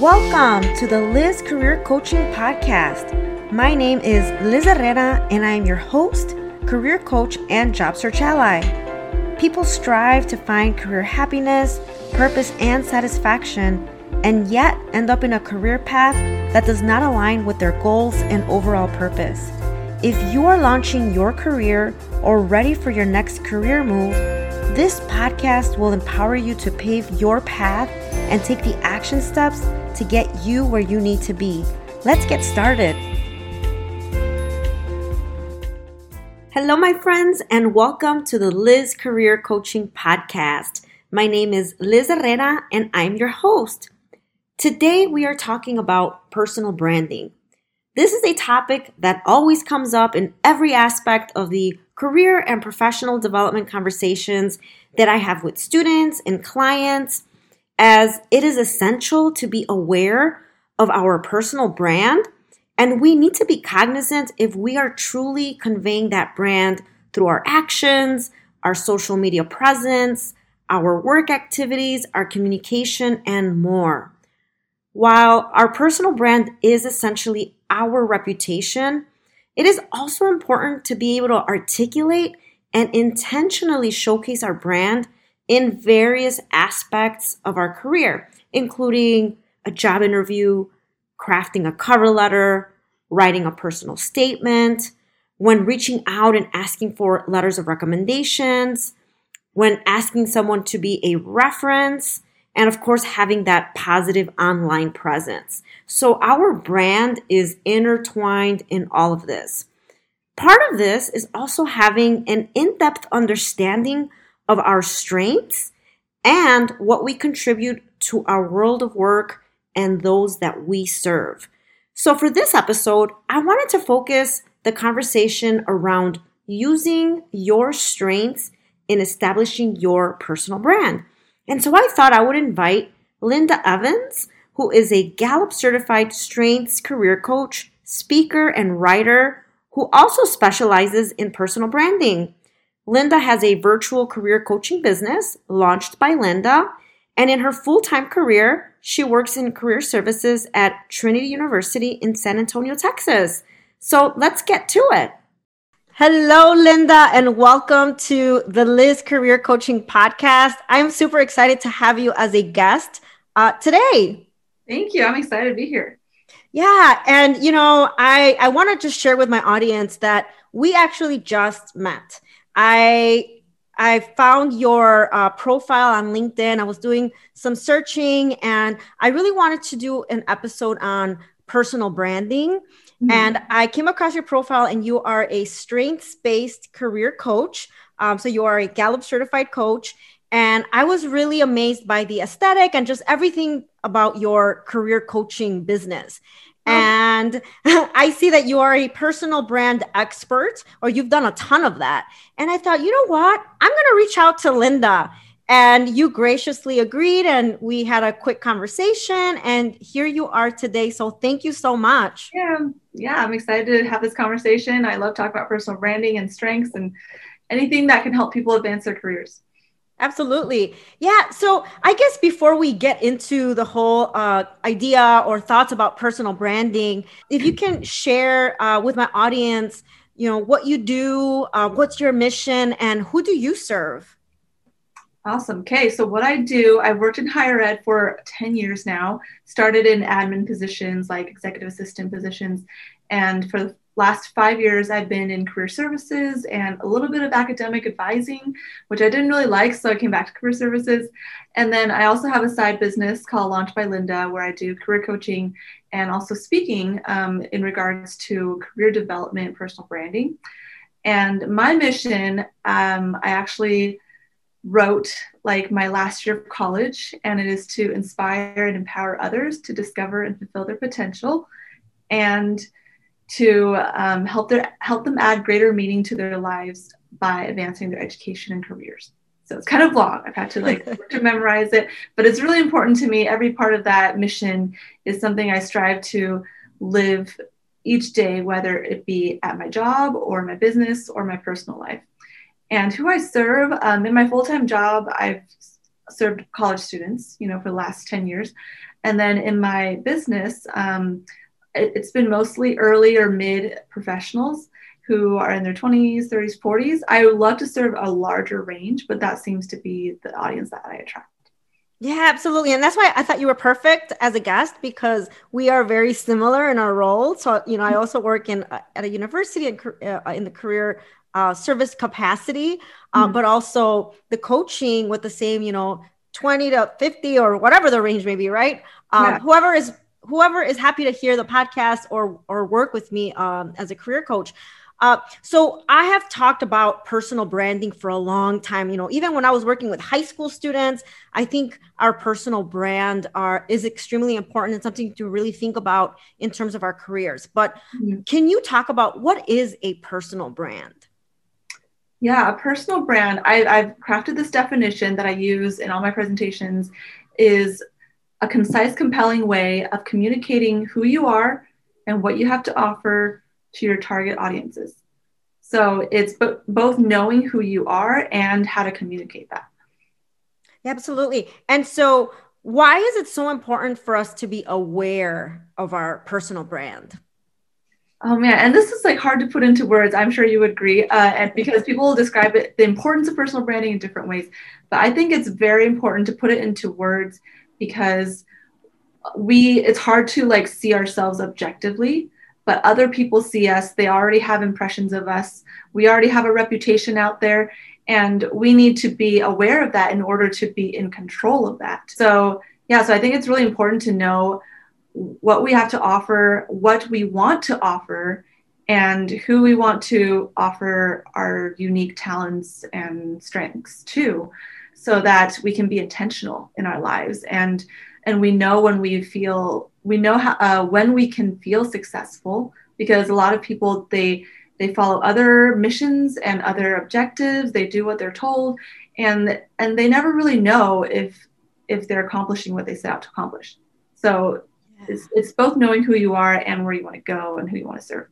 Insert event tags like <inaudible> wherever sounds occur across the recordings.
Welcome to the Liz Career Coaching Podcast. My name is Liz Herrera, and I am your host, career coach, and job search ally. People strive to find career happiness, purpose, and satisfaction, and yet end up in a career path that does not align with their goals and overall purpose. If you are launching your career or ready for your next career move, this podcast will empower you to pave your path and take the action steps to get you where you need to be. Let's get started. Hello, my friends, and welcome to the Liz Career Coaching Podcast. My name is Liz Herrera, and I'm your host. Today, we are talking about personal branding. This is a topic that always comes up in every aspect of the career and professional development conversations that I have with students and clients as it is essential to be aware of our personal brand. And we need to be cognizant if we are truly conveying that brand through our actions, our social media presence, our work activities, our communication, and more. While our personal brand is essentially our reputation, it is also important to be able to articulate and intentionally showcase our brand in various aspects of our career, including a job interview, crafting a cover letter, writing a personal statement, when reaching out and asking for letters of recommendations, when asking someone to be a reference, and of course, having that positive online presence. So, our brand is intertwined in all of this. Part of this is also having an in depth understanding of our strengths and what we contribute to our world of work and those that we serve. So, for this episode, I wanted to focus the conversation around using your strengths in establishing your personal brand. And so I thought I would invite Linda Evans, who is a Gallup certified strengths career coach, speaker, and writer who also specializes in personal branding. Linda has a virtual career coaching business launched by Linda, and in her full time career, she works in career services at Trinity University in San Antonio, Texas. So let's get to it. Hello, Linda, and welcome to the Liz Career Coaching Podcast. I'm super excited to have you as a guest uh, today. Thank you. I'm excited to be here. Yeah, and you know, I I want to just share with my audience that we actually just met. I I found your uh, profile on LinkedIn. I was doing some searching, and I really wanted to do an episode on personal branding. Mm-hmm. And I came across your profile, and you are a strengths based career coach. Um, so you are a Gallup certified coach. And I was really amazed by the aesthetic and just everything about your career coaching business. Oh. And <laughs> I see that you are a personal brand expert, or you've done a ton of that. And I thought, you know what? I'm going to reach out to Linda. And you graciously agreed, and we had a quick conversation. And here you are today. So thank you so much. Yeah, yeah, I'm excited to have this conversation. I love talking about personal branding and strengths and anything that can help people advance their careers. Absolutely. Yeah. So I guess before we get into the whole uh, idea or thoughts about personal branding, if you can share uh, with my audience, you know, what you do, uh, what's your mission, and who do you serve? Awesome. Okay. So, what I do, I've worked in higher ed for 10 years now, started in admin positions like executive assistant positions. And for last five years, I've been in career services and a little bit of academic advising, which I didn't really like. So I came back to career services. And then I also have a side business called Launch by Linda, where I do career coaching and also speaking um, in regards to career development, personal branding. And my mission, um, I actually wrote like my last year of college, and it is to inspire and empower others to discover and fulfill their potential. And to um, help their help them add greater meaning to their lives by advancing their education and careers. So it's kind of long. I've had to like <laughs> to memorize it, but it's really important to me. Every part of that mission is something I strive to live each day, whether it be at my job or my business or my personal life. And who I serve um, in my full time job, I've served college students, you know, for the last 10 years. And then in my business, um, it, has been mostly early or mid professionals who are in their 20s, 30s, 40s. I would love to serve a larger range, but that seems to be the audience that I attract. Yeah, absolutely. And that's why I thought you were perfect as a guest because we are very similar in our role. So, you know, I also work in uh, at a university in, uh, in the career uh, service capacity, uh, mm-hmm. but also the coaching with the same, you know, 20 to 50 or whatever the range may be, right? Um, yeah. Whoever is whoever is happy to hear the podcast or or work with me um, as a career coach uh, so I have talked about personal branding for a long time. You know, even when I was working with high school students, I think our personal brand are is extremely important and something to really think about in terms of our careers. But mm-hmm. can you talk about what is a personal brand? Yeah, a personal brand. I, I've crafted this definition that I use in all my presentations is a concise, compelling way of communicating who you are and what you have to offer to your target audiences. So it's b- both knowing who you are and how to communicate that. Absolutely. And so, why is it so important for us to be aware of our personal brand? Oh man, and this is like hard to put into words. I'm sure you would agree, uh, and because people will describe it, the importance of personal branding in different ways. But I think it's very important to put it into words because we it's hard to like see ourselves objectively but other people see us. They already have impressions of us. We already have a reputation out there. And we need to be aware of that in order to be in control of that. So, yeah, so I think it's really important to know what we have to offer, what we want to offer, and who we want to offer our unique talents and strengths to so that we can be intentional in our lives. And and we know when we feel we know how uh, when we can feel successful because a lot of people they they follow other missions and other objectives. They do what they're told and and they never really know if if they're accomplishing what they set out to accomplish. So yeah. it's, it's both knowing who you are and where you want to go and who you want to serve.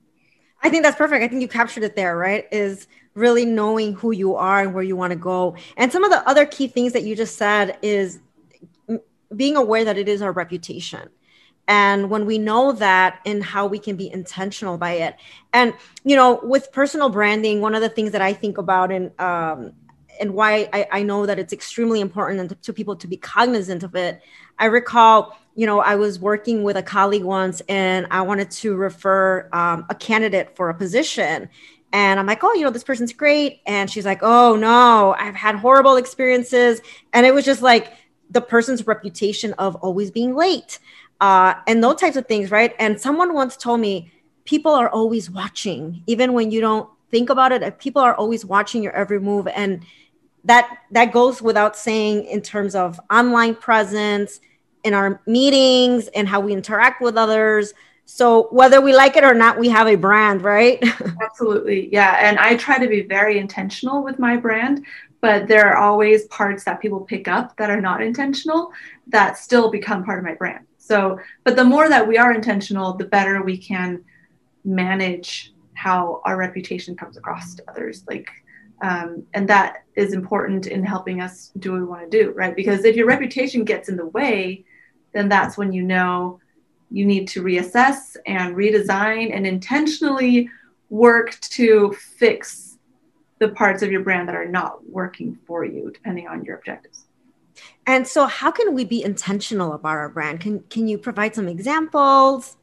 I think that's perfect. I think you captured it there right? Is really knowing who you are and where you want to go. And some of the other key things that you just said is being aware that it is our reputation. And when we know that and how we can be intentional by it. And you know with personal branding one of the things that i think about and um, and why I, I know that it's extremely important to people to be cognizant of it. I recall you know i was working with a colleague once and i wanted to refer um, a candidate for a position and i'm like oh you know this person's great and she's like oh no i've had horrible experiences and it was just like the person's reputation of always being late uh, and those types of things, right? And someone once told me people are always watching, even when you don't think about it. People are always watching your every move, and that that goes without saying in terms of online presence, in our meetings, and how we interact with others. So whether we like it or not, we have a brand, right? <laughs> Absolutely. Yeah. And I try to be very intentional with my brand, but there are always parts that people pick up that are not intentional that still become part of my brand. So, but the more that we are intentional, the better we can manage how our reputation comes across to others. Like, um, and that is important in helping us do what we want to do, right? Because if your reputation gets in the way, then that's when you know you need to reassess and redesign and intentionally work to fix the parts of your brand that are not working for you, depending on your objectives. And so, how can we be intentional about our brand? Can Can you provide some examples?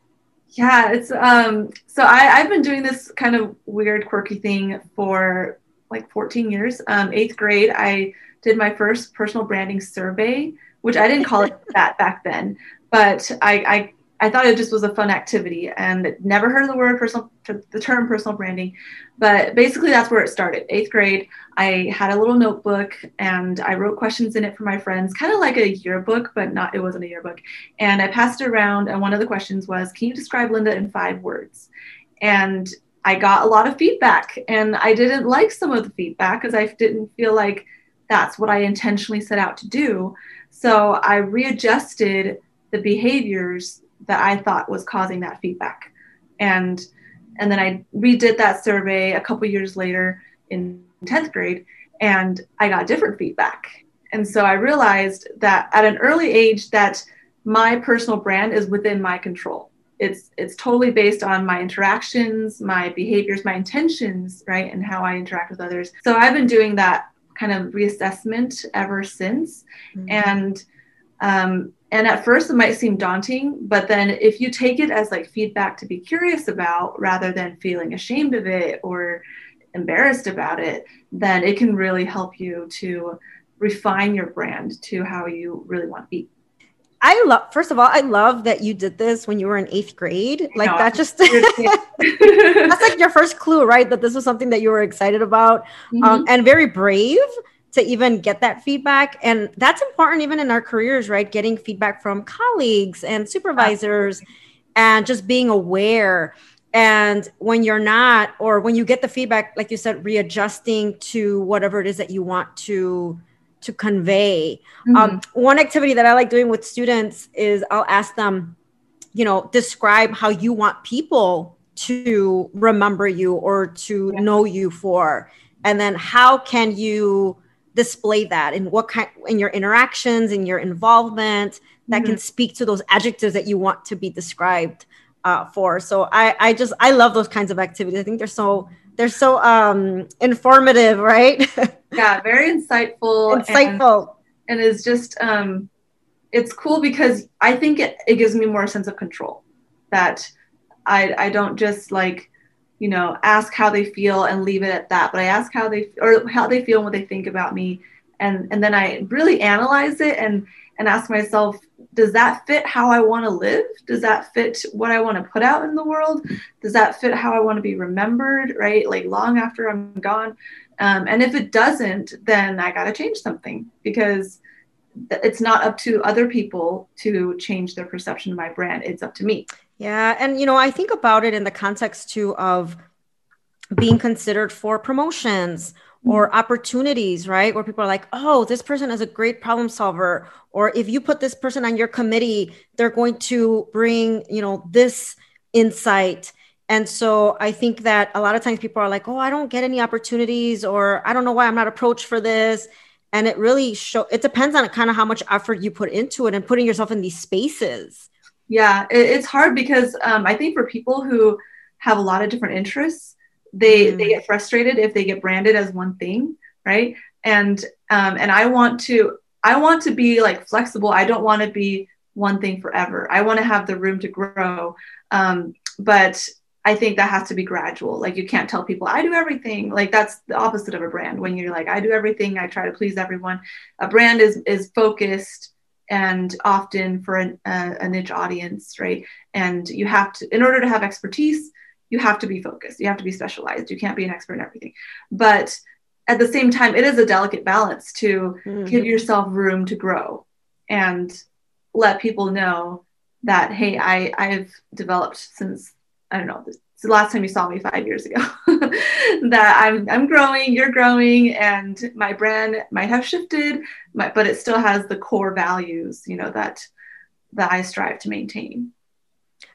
Yeah, it's um. So I I've been doing this kind of weird, quirky thing for like 14 years. Um, eighth grade, I did my first personal branding survey, which I didn't call it <laughs> that back then, but I, I I thought it just was a fun activity and never heard the word personal, the term personal branding. But basically, that's where it started. Eighth grade, I had a little notebook and I wrote questions in it for my friends, kind of like a yearbook, but not, it wasn't a yearbook. And I passed it around. And one of the questions was, Can you describe Linda in five words? And I got a lot of feedback. And I didn't like some of the feedback because I didn't feel like that's what I intentionally set out to do. So I readjusted the behaviors that I thought was causing that feedback. And and then I redid that survey a couple years later in 10th grade and I got different feedback. And so I realized that at an early age that my personal brand is within my control. It's it's totally based on my interactions, my behaviors, my intentions, right? And how I interact with others. So I've been doing that kind of reassessment ever since. Mm-hmm. And um, and at first it might seem daunting, but then if you take it as like feedback to be curious about rather than feeling ashamed of it or embarrassed about it, then it can really help you to refine your brand to how you really want to be. I love first of all, I love that you did this when you were in eighth grade. Like no, that just <laughs> <laughs> that's like your first clue, right? That this was something that you were excited about mm-hmm. um, and very brave to even get that feedback. And that's important even in our careers, right? Getting feedback from colleagues and supervisors and just being aware. And when you're not, or when you get the feedback, like you said, readjusting to whatever it is that you want to to convey. Mm-hmm. Um, one activity that I like doing with students is I'll ask them, you know, describe how you want people to remember you or to yeah. know you for, and then how can you display that in what kind in your interactions in your involvement that mm-hmm. can speak to those adjectives that you want to be described uh, for. So i i just i love those kinds of activities. I think they're so they're so um informative right? <laughs> Yeah very insightful insightful. and, and is just um it's cool because i think it, it gives me more sense of control that i i don't just like you know, ask how they feel and leave it at that. But I ask how they or how they feel and what they think about me, and and then I really analyze it and and ask myself, does that fit how I want to live? Does that fit what I want to put out in the world? Does that fit how I want to be remembered? Right, like long after I'm gone. Um, and if it doesn't, then I got to change something because it's not up to other people to change their perception of my brand. It's up to me. Yeah. And, you know, I think about it in the context too of being considered for promotions or mm-hmm. opportunities, right? Where people are like, oh, this person is a great problem solver. Or if you put this person on your committee, they're going to bring, you know, this insight. And so I think that a lot of times people are like, oh, I don't get any opportunities, or I don't know why I'm not approached for this. And it really show it depends on kind of how much effort you put into it and putting yourself in these spaces. Yeah, it, it's hard because um, I think for people who have a lot of different interests, they mm. they get frustrated if they get branded as one thing, right? And um, and I want to I want to be like flexible. I don't want to be one thing forever. I want to have the room to grow. Um, but I think that has to be gradual. Like you can't tell people I do everything. Like that's the opposite of a brand. When you're like I do everything, I try to please everyone. A brand is is focused and often for an, uh, a niche audience, right? And you have to, in order to have expertise, you have to be focused. You have to be specialized. You can't be an expert in everything. But at the same time, it is a delicate balance to mm-hmm. give yourself room to grow and let people know that hey, I I've developed since I don't know the last time you saw me five years ago. <laughs> That I'm, I'm growing you're growing and my brand might have shifted but it still has the core values you know that that i strive to maintain.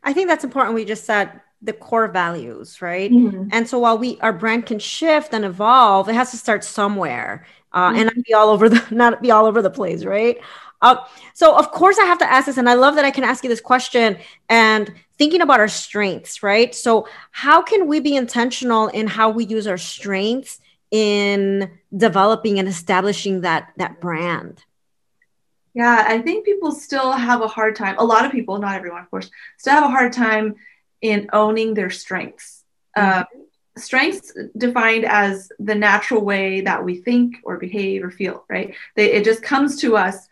I think that's important we just said the core values right? Mm-hmm. and so while we our brand can shift and evolve it has to start somewhere. Uh, mm-hmm. and not be all over the <laughs> not be all over the place right uh, so of course I have to ask this, and I love that I can ask you this question. And thinking about our strengths, right? So how can we be intentional in how we use our strengths in developing and establishing that that brand? Yeah, I think people still have a hard time. A lot of people, not everyone, of course, still have a hard time in owning their strengths. Mm-hmm. Uh, strengths defined as the natural way that we think or behave or feel, right? They, it just comes to us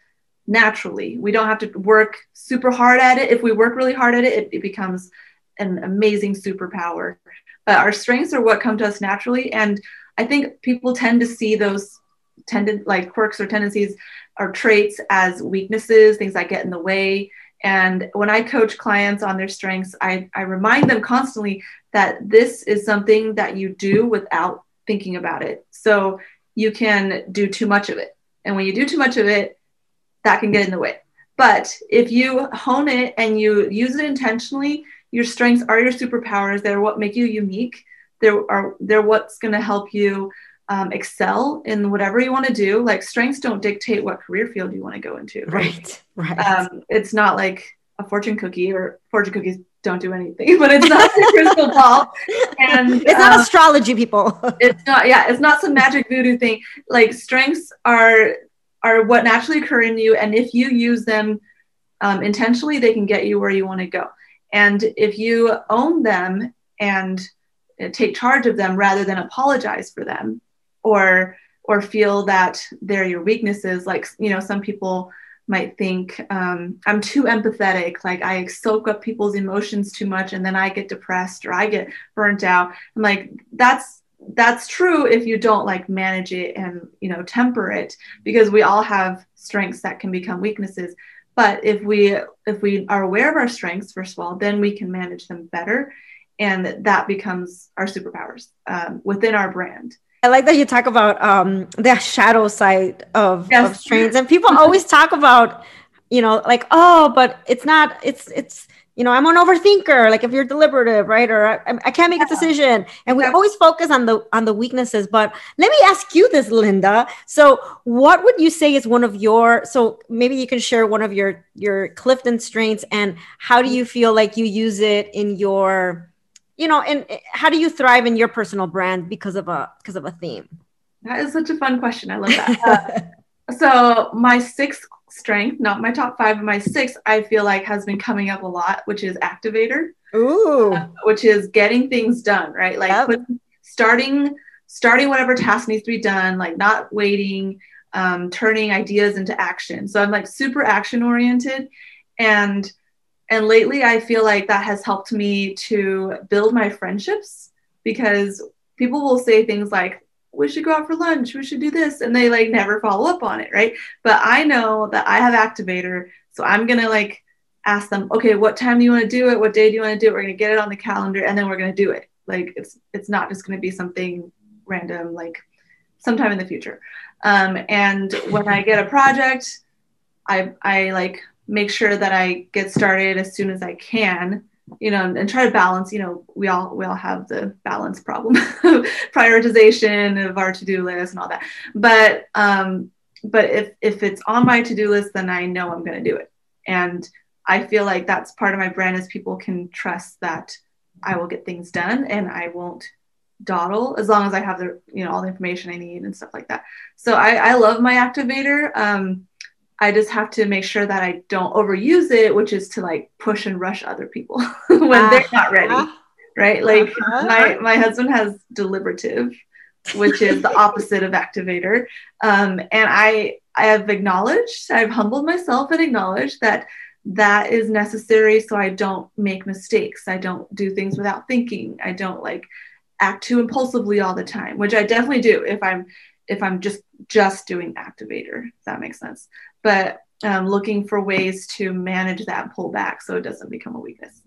naturally. We don't have to work super hard at it. If we work really hard at it, it, it becomes an amazing superpower. But our strengths are what come to us naturally. And I think people tend to see those tended like quirks or tendencies or traits as weaknesses, things that get in the way. And when I coach clients on their strengths, I, I remind them constantly that this is something that you do without thinking about it. So you can do too much of it. And when you do too much of it, that can get in the way. But if you hone it and you use it intentionally, your strengths are your superpowers. They're what make you unique. They're are they're what's going to help you um, excel in whatever you want to do. Like strengths don't dictate what career field you want to go into. Right. Right. right. Um, it's not like a fortune cookie or fortune cookies don't do anything, <laughs> but it's not a crystal ball. And <laughs> it's not um, astrology, people. it's not, yeah, it's not some magic voodoo thing. Like strengths are are what naturally occur in you, and if you use them um, intentionally, they can get you where you want to go. And if you own them and uh, take charge of them rather than apologize for them, or or feel that they're your weaknesses, like you know, some people might think um, I'm too empathetic, like I soak up people's emotions too much, and then I get depressed or I get burnt out. I'm like, that's that's true if you don't like manage it and you know temper it, because we all have strengths that can become weaknesses. But if we if we are aware of our strengths, first of all, then we can manage them better, and that becomes our superpowers um, within our brand. I like that you talk about um, the shadow side of, yes. of strengths, and <laughs> people always talk about, you know, like, oh, but it's not, it's, it's, you know, I'm an overthinker. Like if you're deliberative, right? Or I, I can't make yeah. a decision, and we always focus on the on the weaknesses. But let me ask you this, Linda. So, what would you say is one of your? So maybe you can share one of your your Clifton strengths, and how do you feel like you use it in your you know and how do you thrive in your personal brand because of a because of a theme that is such a fun question i love that uh, <laughs> so my sixth strength not my top five but my six, i feel like has been coming up a lot which is activator Ooh. Uh, which is getting things done right like yep. starting starting whatever task needs to be done like not waiting um, turning ideas into action so i'm like super action oriented and and lately i feel like that has helped me to build my friendships because people will say things like we should go out for lunch we should do this and they like never follow up on it right? But i know that i have activator so i'm gonna like ask them okay what time do you want to do it? What day do you want to do it? We're gonna get it on the calendar and then we're gonna do it. Like it's it's not just gonna be something random like sometime in the future. Um, and when i get a project i i like make sure that I get started as soon as I can, you know, and, try to balance, you know, we all we all have the balance problem, <laughs> prioritization of our to-do list and all that. But um, but if if it's on my to-do list, then I know I'm gonna do it. And I feel like that's part of my brand is people can trust that I will get things done and I won't dawdle as long as I have the you know all the information I need and stuff like that. So I, I love my activator. Um, I just have to make sure that I don't overuse it, which is to like push and rush other people <laughs> when uh-huh. they're not ready. Uh-huh. Right. Like uh-huh. my, my husband has deliberative, which is the opposite of activator. Um, and I, I have acknowledged, I've humbled myself and acknowledged that that is necessary so I don't make mistakes. I don't do things without thinking. I don't like act too impulsively all the time, which I definitely do if I'm if I'm just just doing activator, if that makes sense but um, looking for ways to manage that pullback so it doesn't become a weakness.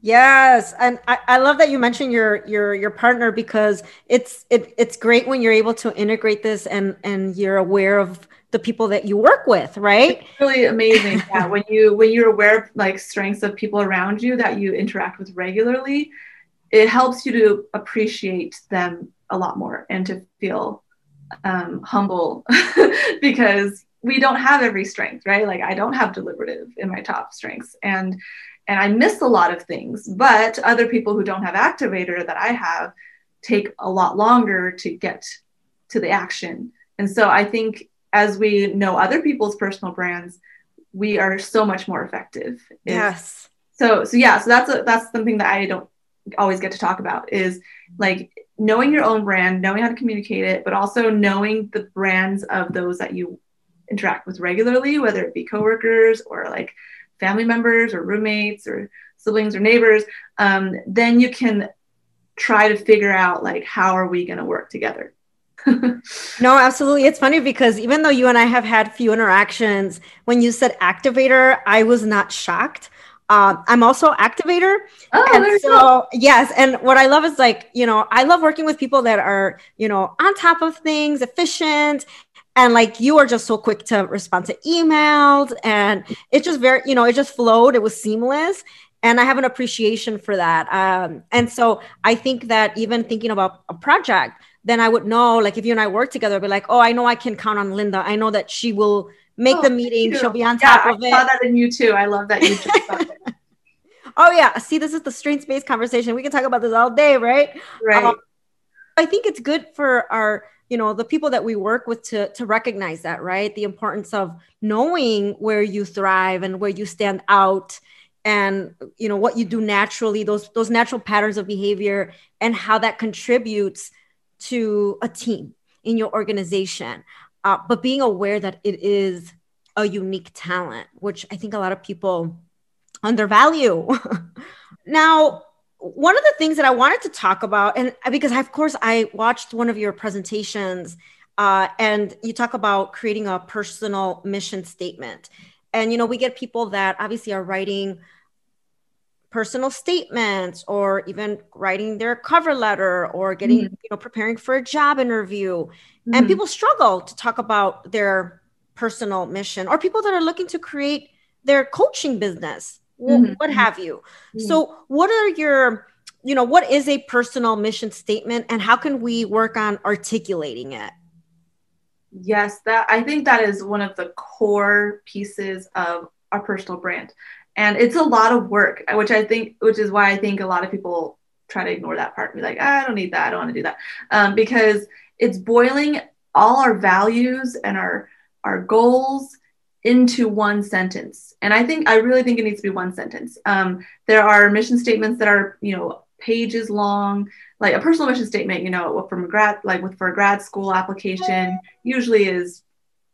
Yes, and I, I love that you mentioned your your your partner because it's it, it's great when you're able to integrate this and and you're aware of the people that you work with, right? It's really amazing. yeah, when you when you're aware of like strengths of people around you that you interact with regularly, it helps you to appreciate them a lot more and to feel um, humble <laughs> because we don't have every strength, right? Like I don't have deliberative in my top strengths and and I miss a lot of things, but other people who don't have activator that I have take a lot longer to get to the action. And so I think as we know other people's personal brands, we are so much more effective. Yes. So so yeah, so that's a, that's something that I don't always get to talk about is like knowing your own brand, knowing how to communicate it, but also knowing the brands of those that you interact with regularly, whether it be coworkers or like family members or roommates or siblings or neighbors, um, then you can try to figure out like how are we going to work together. <laughs> no, absolutely. It's funny because even though you and I have had few interactions, when you said activator, I was not shocked. Um, I'm also activator. Oh, and so yes, and what I love is like, you know, I love working with people that are, you know, on top of things, efficient, and like you are just so quick to respond to emails and it just very you know it just flowed it was seamless and i have an appreciation for that um, and so i think that even thinking about a project then I would know, like if you and I work together, I'd be like, oh, I know I can count on Linda. I know that she will make oh, the meeting. She'll be on top yeah, of it. I saw that in you too. I love that you just <laughs> Oh yeah. See, this is the strengths based conversation. We can talk about this all day, right? Right. Um, I think it's good for our, you know, the people that we work with to to recognize that, right? The importance of knowing where you thrive and where you stand out and you know what you do naturally those those natural patterns of behavior and how that contributes to a team in your organization uh, but being aware that it is a unique talent which i think a lot of people undervalue <laughs> now one of the things that i wanted to talk about and because of course i watched one of your presentations uh, and you talk about creating a personal mission statement and you know we get people that obviously are writing personal statements or even writing their cover letter or getting mm-hmm. you know preparing for a job interview mm-hmm. and people struggle to talk about their personal mission or people that are looking to create their coaching business mm-hmm. what have you? Mm-hmm. so what are your you know what is a personal mission statement and how can we work on articulating it? Yes that i think that is one of the core pieces of our personal brand. And it's a lot of work which i think which is why i think a lot of people try to ignore that part and be like ah, i don't need that. I don't want to do that. Um, because it's boiling all our values and our our goals into one sentence. And i think i really think it needs to be one sentence. Um, there are mission statements that are you know pages long like a personal mission statement you know from grad like with for a grad school application usually is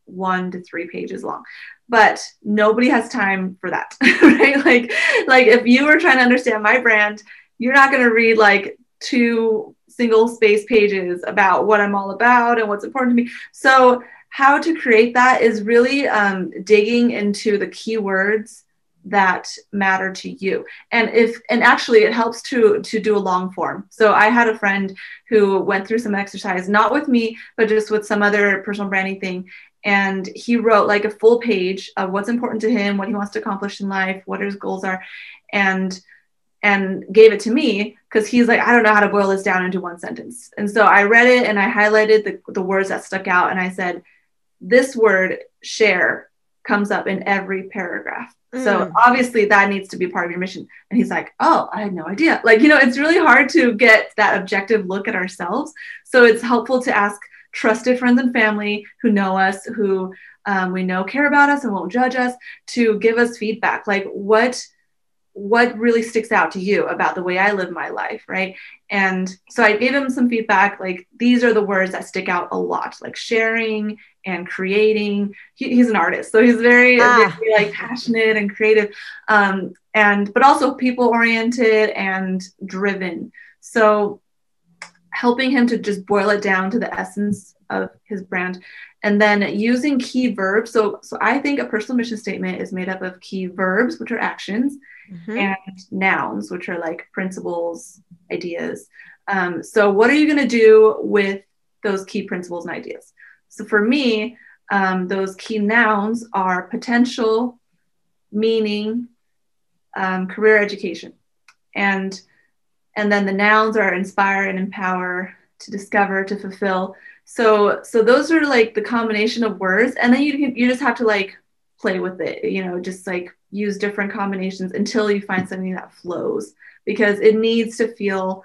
one to three pages long. But nobody has time for that <laughs> right? Like like if you were trying to understand my brand you're not going to read like two single space pages about what i'm all about and what's important to me. So how to create that is really um, digging into the keywords that matter to you. And if and actually it helps to to do a long form. So i had a friend who went through some exercise not with me but just with some other personal branding thing. And he wrote like a full page of what's important to him what he wants to accomplish in life what his goals are and and gave it to me because he's like i don't know how to boil this down into one sentence. And so i read it and i highlighted the, the words that stuck out and i said this word share comes up in every paragraph mm. so obviously that needs to be part of your mission and he's like oh i had no idea like you know it's really hard to get that objective look at ourselves so it's helpful to ask trusted friends and family who know us, who um, we know care about us and won't judge us, to give us feedback. Like what what really sticks out to you about the way I live my life, right? And so I gave him some feedback. Like these are the words that stick out a lot, like sharing and creating. He, he's an artist, so he's very, ah. very like passionate and creative, um, and but also people oriented and driven. So helping him to just boil it down to the essence of his brand. And then using key verbs so so i think a personal mission statement is made up of key verbs which are actions mm-hmm. and nouns which are like principles ideas. Um, so what are you going to do with those key principles and ideas? So for me um, those key nouns are potential meaning um, career education. And and then the nouns are inspire and empower to discover to fulfill so so those are like the combination of words and then you can you just have to like play with it you know just like use different combinations until you find something that flows because it needs to feel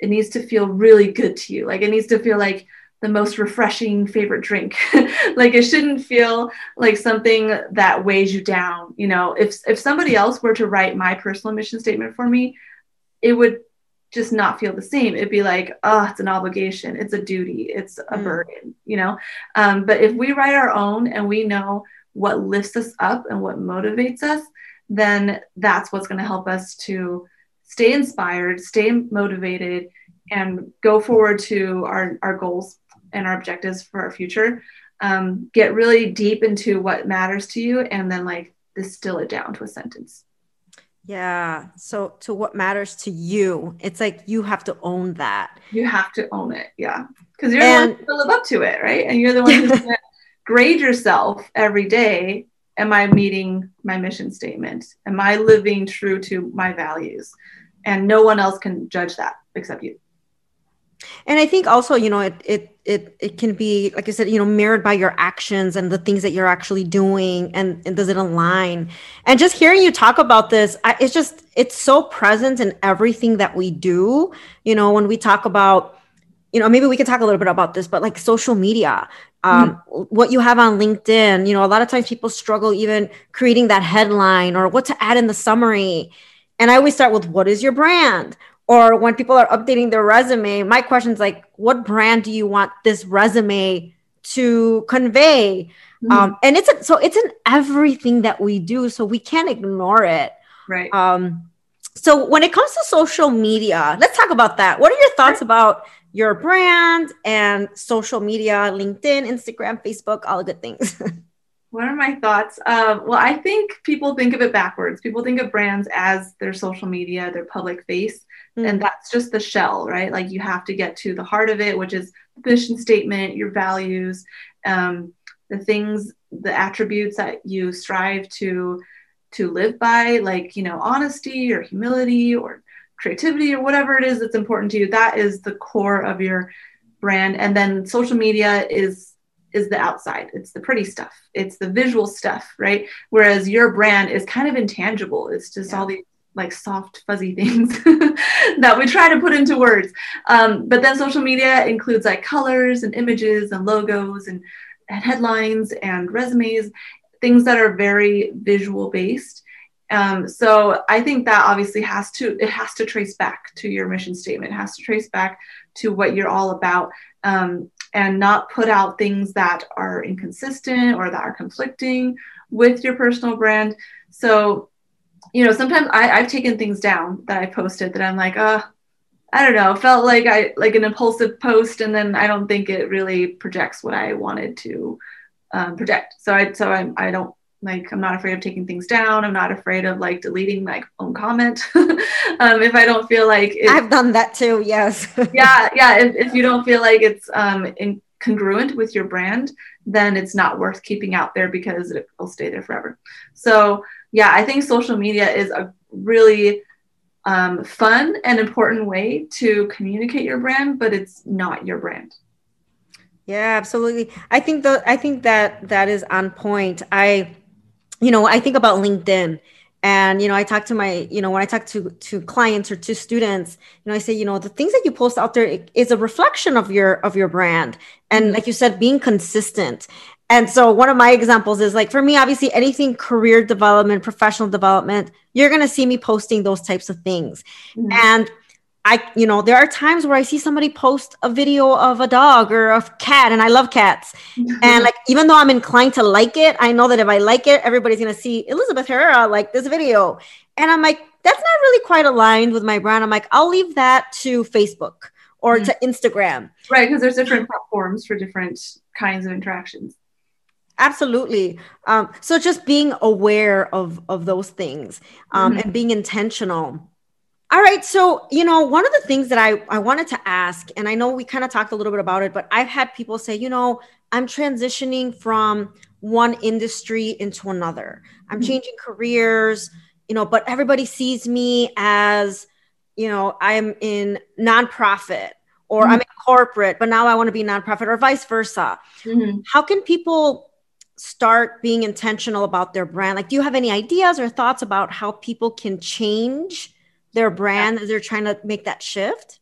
it needs to feel really good to you. Like it needs to feel like the most refreshing favorite drink. <laughs> Like it shouldn't feel like something that weighs you down you know. If if somebody else were to write my personal mission statement for me it would just not feel the same. It'd be like, oh, it's an obligation, it's a duty, it's a mm. burden, you know? Um, but if we write our own and we know what lifts us up and what motivates us, then that's what's going to help us to stay inspired, stay motivated, and go forward to our, our goals and our objectives for our future. Um, get really deep into what matters to you and then like distill it down to a sentence. Yeah. So to what matters to you, it's like you have to own that. You have to own it. Yeah. Because you're and, the one to live up to it, right? And you're the one who's <laughs> to grade yourself every day. Am I meeting my mission statement? Am I living true to my values? And no one else can judge that except you. And I think also, you know, it it it it can be like I said, you know, mirrored by your actions and the things that you're actually doing, and, and does it align? And just hearing you talk about this, I, it's just it's so present in everything that we do. You know, when we talk about, you know, maybe we could talk a little bit about this, but like social media, um, mm-hmm. what you have on LinkedIn. You know, a lot of times people struggle even creating that headline or what to add in the summary. And I always start with what is your brand? Or when people are updating their resume my question is like what brand do you want this resume to convey? Mm-hmm. um, and it's a, so it's in everything that we do so we can't ignore it. Right. Um, so when it comes to social media let's talk about that. What are your thoughts about your brand and social media linkedin instagram facebook all the good things? <laughs> What are my thoughts? Uh, well, I think people think of it backwards. People think of brands as their social media, their public face, mm. and that's just the shell, right? Like you have to get to the heart of it, which is the mission statement, your values, um, the things, the attributes that you strive to to live by, like you know, honesty or humility or creativity or whatever it is that's important to you. That is the core of your brand, and then social media is is the outside it's the pretty stuff it's the visual stuff right whereas your brand is kind of intangible it's just yeah. all these like soft fuzzy <laughs> things that we try to put into words. Um, but then social media includes like colors and images and logos and, and headlines and resumes things that are very visual based um, so i think that obviously has to it has to trace back to your mission statement. It has to trace back to what you're all about um, and not put out things that are inconsistent or that are conflicting with your personal brand. So, you know, sometimes I, I've taken things down that I posted that I'm like, uh, I don't know, felt like I like an impulsive post, and then I don't think it really projects what I wanted to um, project. So I so I, I don't like i'm not afraid of taking things down. I'm not afraid of like deleting my own comment. <laughs> Um, if i don't feel like i've done that too yes. <laughs> Yeah yeah if, if you don't feel like it's um congruent with your brand then it's not worth keeping out there because it will stay there forever. So yeah i think social media is a really um, fun and important way to communicate your brand but it's not your brand. Yeah absolutely. I think the i think that that is on point. I you know, I think about LinkedIn and you know i talk to my you know when i talk to to clients or to students you know i say you know the things that you post out there is a reflection of your of your brand. And like you said being consistent and so one of my examples is like for me obviously anything career development professional development you're going to see me posting those types of things mm-hmm. and I, you know, there are times where I see somebody post a video of a dog or a cat, and I love cats. <laughs> and like, even though I'm inclined to like it, I know that if I like it, everybody's gonna see Elizabeth Herrera like this video. And I'm like, that's not really quite aligned with my brand. I'm like, I'll leave that to Facebook or mm-hmm. to Instagram. Right, because there's different platforms for different kinds of interactions. Absolutely. Um, so just being aware of of those things um, mm-hmm. and being intentional all right. So, you know, one of the things that I, I wanted to ask, and I know we kind of talked a little bit about it, but I've had people say, you know, I'm transitioning from one industry into another. I'm mm-hmm. changing careers, you know, but everybody sees me as, you know, I'm in nonprofit or mm-hmm. I'm in corporate, but now I want to be nonprofit or vice versa. Mm-hmm. How can people start being intentional about their brand? Like, do you have any ideas or thoughts about how people can change? their brand as they're trying to make that shift?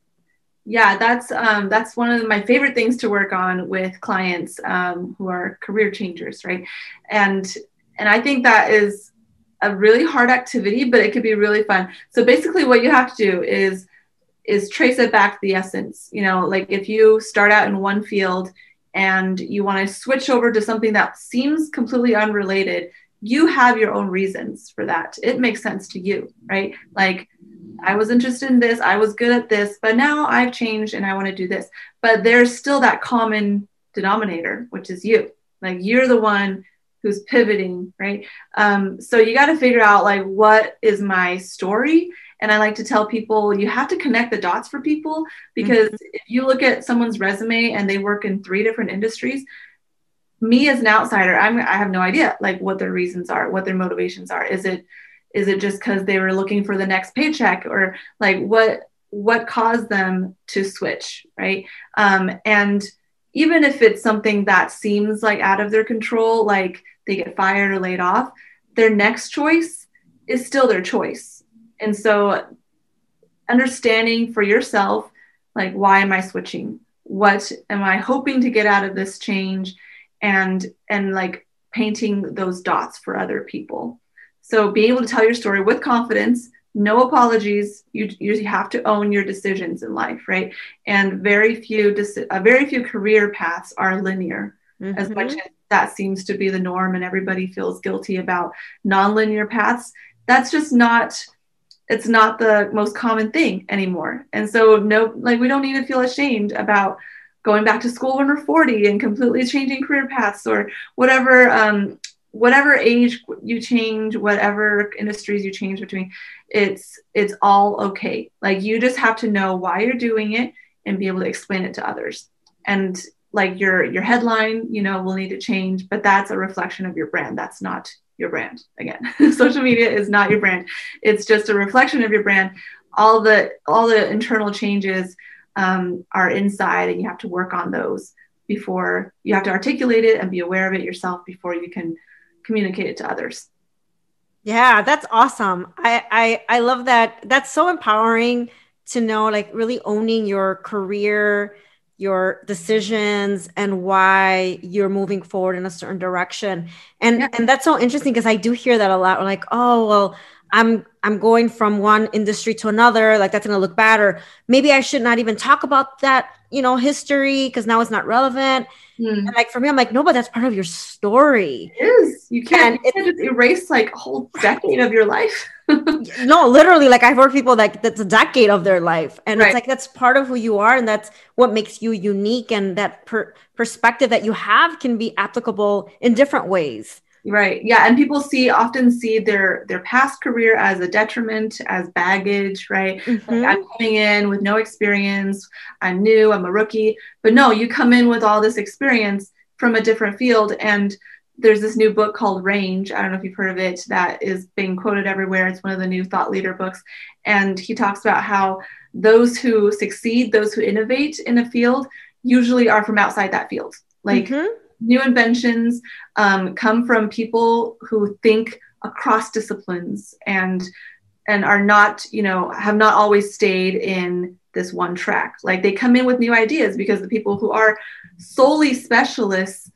Yeah, that's um, that's one of my favorite things to work on with clients um, who are career changers, right? And and I think that is a really hard activity, but it could be really fun. So basically, what you have to do is is trace it back the essence. You know, like if you start out in one field and you want to switch over to something that seems completely unrelated, you have your own reasons for that. It makes sense to you, right? Like I was interested in this, I was good at this, but now I've changed and I want to do this. But there's still that common denominator, which is you. Like you're the one who's pivoting, right? Um, so you got to figure out like what is my story. And I like to tell people you have to connect the dots for people because mm-hmm. if you look at someone's resume and they work in three different industries, me as an outsider, I'm I have no idea like what their reasons are, what their motivations are. Is it is it just because they were looking for the next paycheck or like what what caused them to switch, right? Um, and even if it's something that seems like out of their control, like they get fired or laid off, their next choice is still their choice. And so understanding for yourself, like, why am I switching? What am I hoping to get out of this change? And, and like painting those dots for other people. So being able to tell your story with confidence, no apologies. You you have to own your decisions in life, right? And very few uh, very few career paths are linear. Mm-hmm. As much as that seems to be the norm, and everybody feels guilty about nonlinear paths, that's just not it's not the most common thing anymore. And so no like we don't need to feel ashamed about going back to school when we're 40 and completely changing career paths or whatever um, whatever age you change whatever industries you change between it's it's all okay. Like you just have to know why you're doing it and be able to explain it to others. And like your your headline you know will need to change but that's a reflection of your brand. That's not your brand again <laughs> social media is not your brand it's just a reflection of your brand all the all the internal changes um, are inside and you have to work on those before you have to articulate it and be aware of it yourself before you can communicate it to others. Yeah, that's awesome. I, I I love that. That's so empowering to know like really owning your career, your decisions and why you're moving forward in a certain direction. And yeah. and that's so interesting because I do hear that a lot. We're like, "Oh, well, I'm I'm going from one industry to another, like that's going to look bad or maybe I should not even talk about that, you know, history because now it's not relevant." Mm. And like for me, I'm like, no, but that's part of your story. It is. You can't, you can't just erase like a whole decade of your life. <laughs> no, literally, like I've heard people like that's a decade of their life. And right. it's like that's part of who you are, and that's what makes you unique. And that per- perspective that you have can be applicable in different ways. Right. Yeah. And people see often see their their past career as a detriment, as baggage, right? Mm-hmm. Like I'm coming in with no experience. I'm new, I'm a rookie. But no, you come in with all this experience from a different field. And there's this new book called Range. I don't know if you've heard of it, that is being quoted everywhere. It's one of the new thought leader books. And he talks about how those who succeed, those who innovate in a field, usually are from outside that field. Like mm-hmm new inventions um, come from people who think across disciplines and and are not you know have not always stayed in this one track like they come in with new ideas because the people who are solely specialists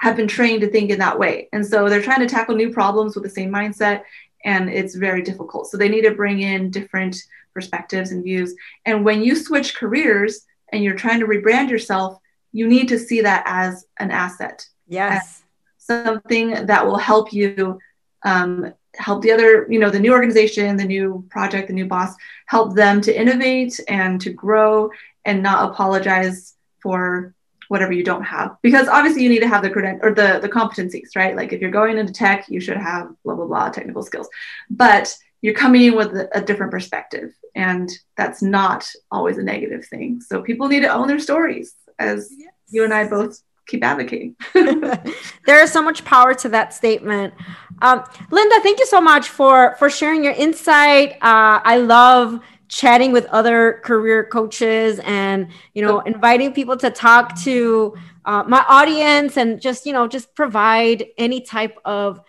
have been trained to think in that way and so they're trying to tackle new problems with the same mindset and it's very difficult so they need to bring in different perspectives and views and when you switch careers and you're trying to rebrand yourself you need to see that as an asset. Yes. something that will help you um, help the other, you know, the new organization, the new project, the new boss, help them to innovate and to grow and not apologize for whatever you don't have. Because obviously you need to have the credit or the, the competencies, right? Like if you're going into tech, you should have blah, blah, blah, technical skills. But you're coming in with a, a different perspective. And that's not always a negative thing. So people need to own their stories as yes. you and I both keep advocating. <laughs> <laughs> there is so much power to that statement. Um, Linda, thank you so much for for sharing your insight. Uh, I love chatting with other career coaches and you know inviting people to talk to uh, my audience and just you know just provide any type of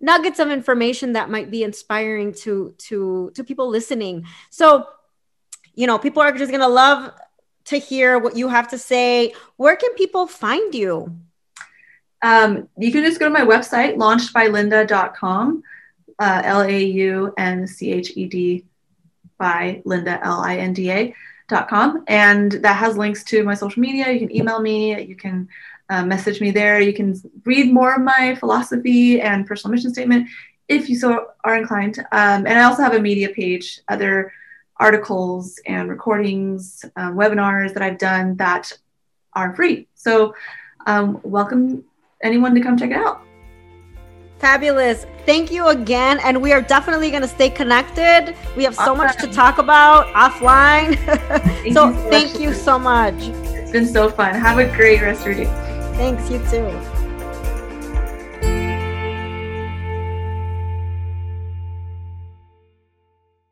nuggets of information that might be inspiring to to to people listening so you know people are just gonna love to hear what you have to say, where can people find you? Um, you can just go to my website, launchedbylinda.com, uh, L A U N C H E D by Linda, L I N D A.com. And that has links to my social media. You can email me, you can uh, message me there. You can read more of my philosophy and personal mission statement if you so are inclined. Um, and I also have a media page, other articles and recordings, um, webinars that I've done that are free. So, um, welcome anyone to come check it out. Fabulous. Thank you again. And we are definitely going to stay connected. We have so much to talk about offline. <laughs> Thank so, you so thank you so much. It's been so fun. Have a great rest of your day. Thanks. You too.